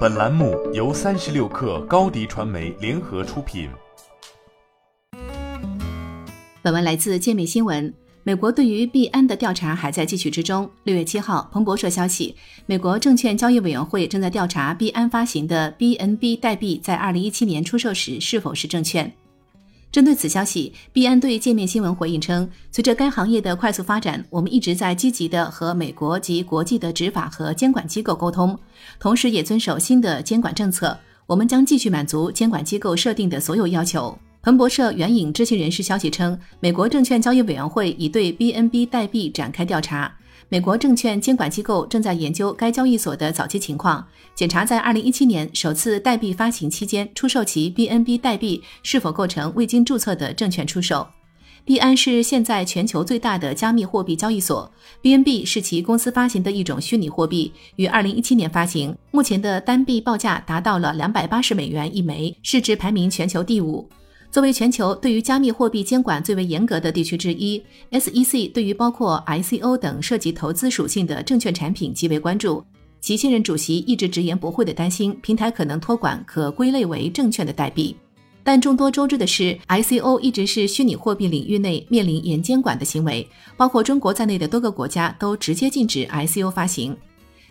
本栏目由三十六氪高低传媒联合出品。本文来自界面新闻。美国对于币安的调查还在继续之中。六月七号，彭博社消息，美国证券交易委员会正在调查币安发行的 BNB 代币在二零一七年出售时是否是证券。针对此消息，币安对界面新闻回应称，随着该行业的快速发展，我们一直在积极的和美国及国际的执法和监管机构沟通，同时也遵守新的监管政策。我们将继续满足监管机构设定的所有要求。彭博社援引知情人士消息称，美国证券交易委员会已对 BNB 代币展开调查。美国证券监管机构正在研究该交易所的早期情况，检查在2017年首次代币发行期间出售其 BNB 代币是否构成未经注册的证券出售。币安是现在全球最大的加密货币交易所，BNB 是其公司发行的一种虚拟货币，于2017年发行，目前的单币报价达到了280美元一枚，市值排名全球第五。作为全球对于加密货币监管最为严格的地区之一，SEC 对于包括 ICO 等涉及投资属性的证券产品极为关注。其现任主席一直直言不讳地担心平台可能托管可归类为证券的代币。但众多周知的是，ICO 一直是虚拟货币领域内面临严监管的行为，包括中国在内的多个国家都直接禁止 ICO 发行。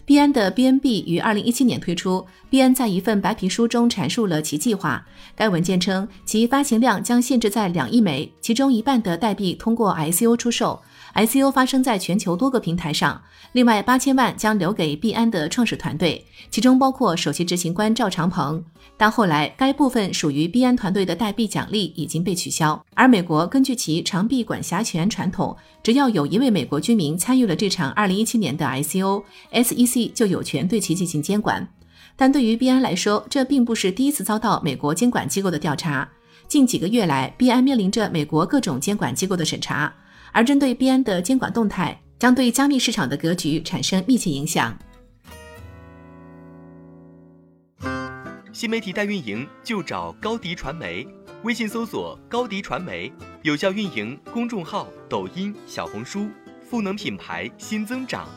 币安的 BNB 于二零一七年推出。币安在一份白皮书中阐述了其计划。该文件称，其发行量将限制在两亿枚，其中一半的代币通过 ICO 出售。ICO 发生在全球多个平台上，另外八千万将留给币安的创始团队，其中包括首席执行官赵长鹏。但后来该部分属于币安团队的代币奖励已经被取消。而美国根据其长臂管辖权传统，只要有一位美国居民参与了这场二零一七年的 ICO，SEC 就有权对其进行监管。但对于币安来说，这并不是第一次遭到美国监管机构的调查。近几个月来，币安面临着美国各种监管机构的审查。而针对币安的监管动态，将对加密市场的格局产生密切影响。新媒体代运营就找高迪传媒，微信搜索高迪传媒，有效运营公众号、抖音、小红书，赋能品牌新增长。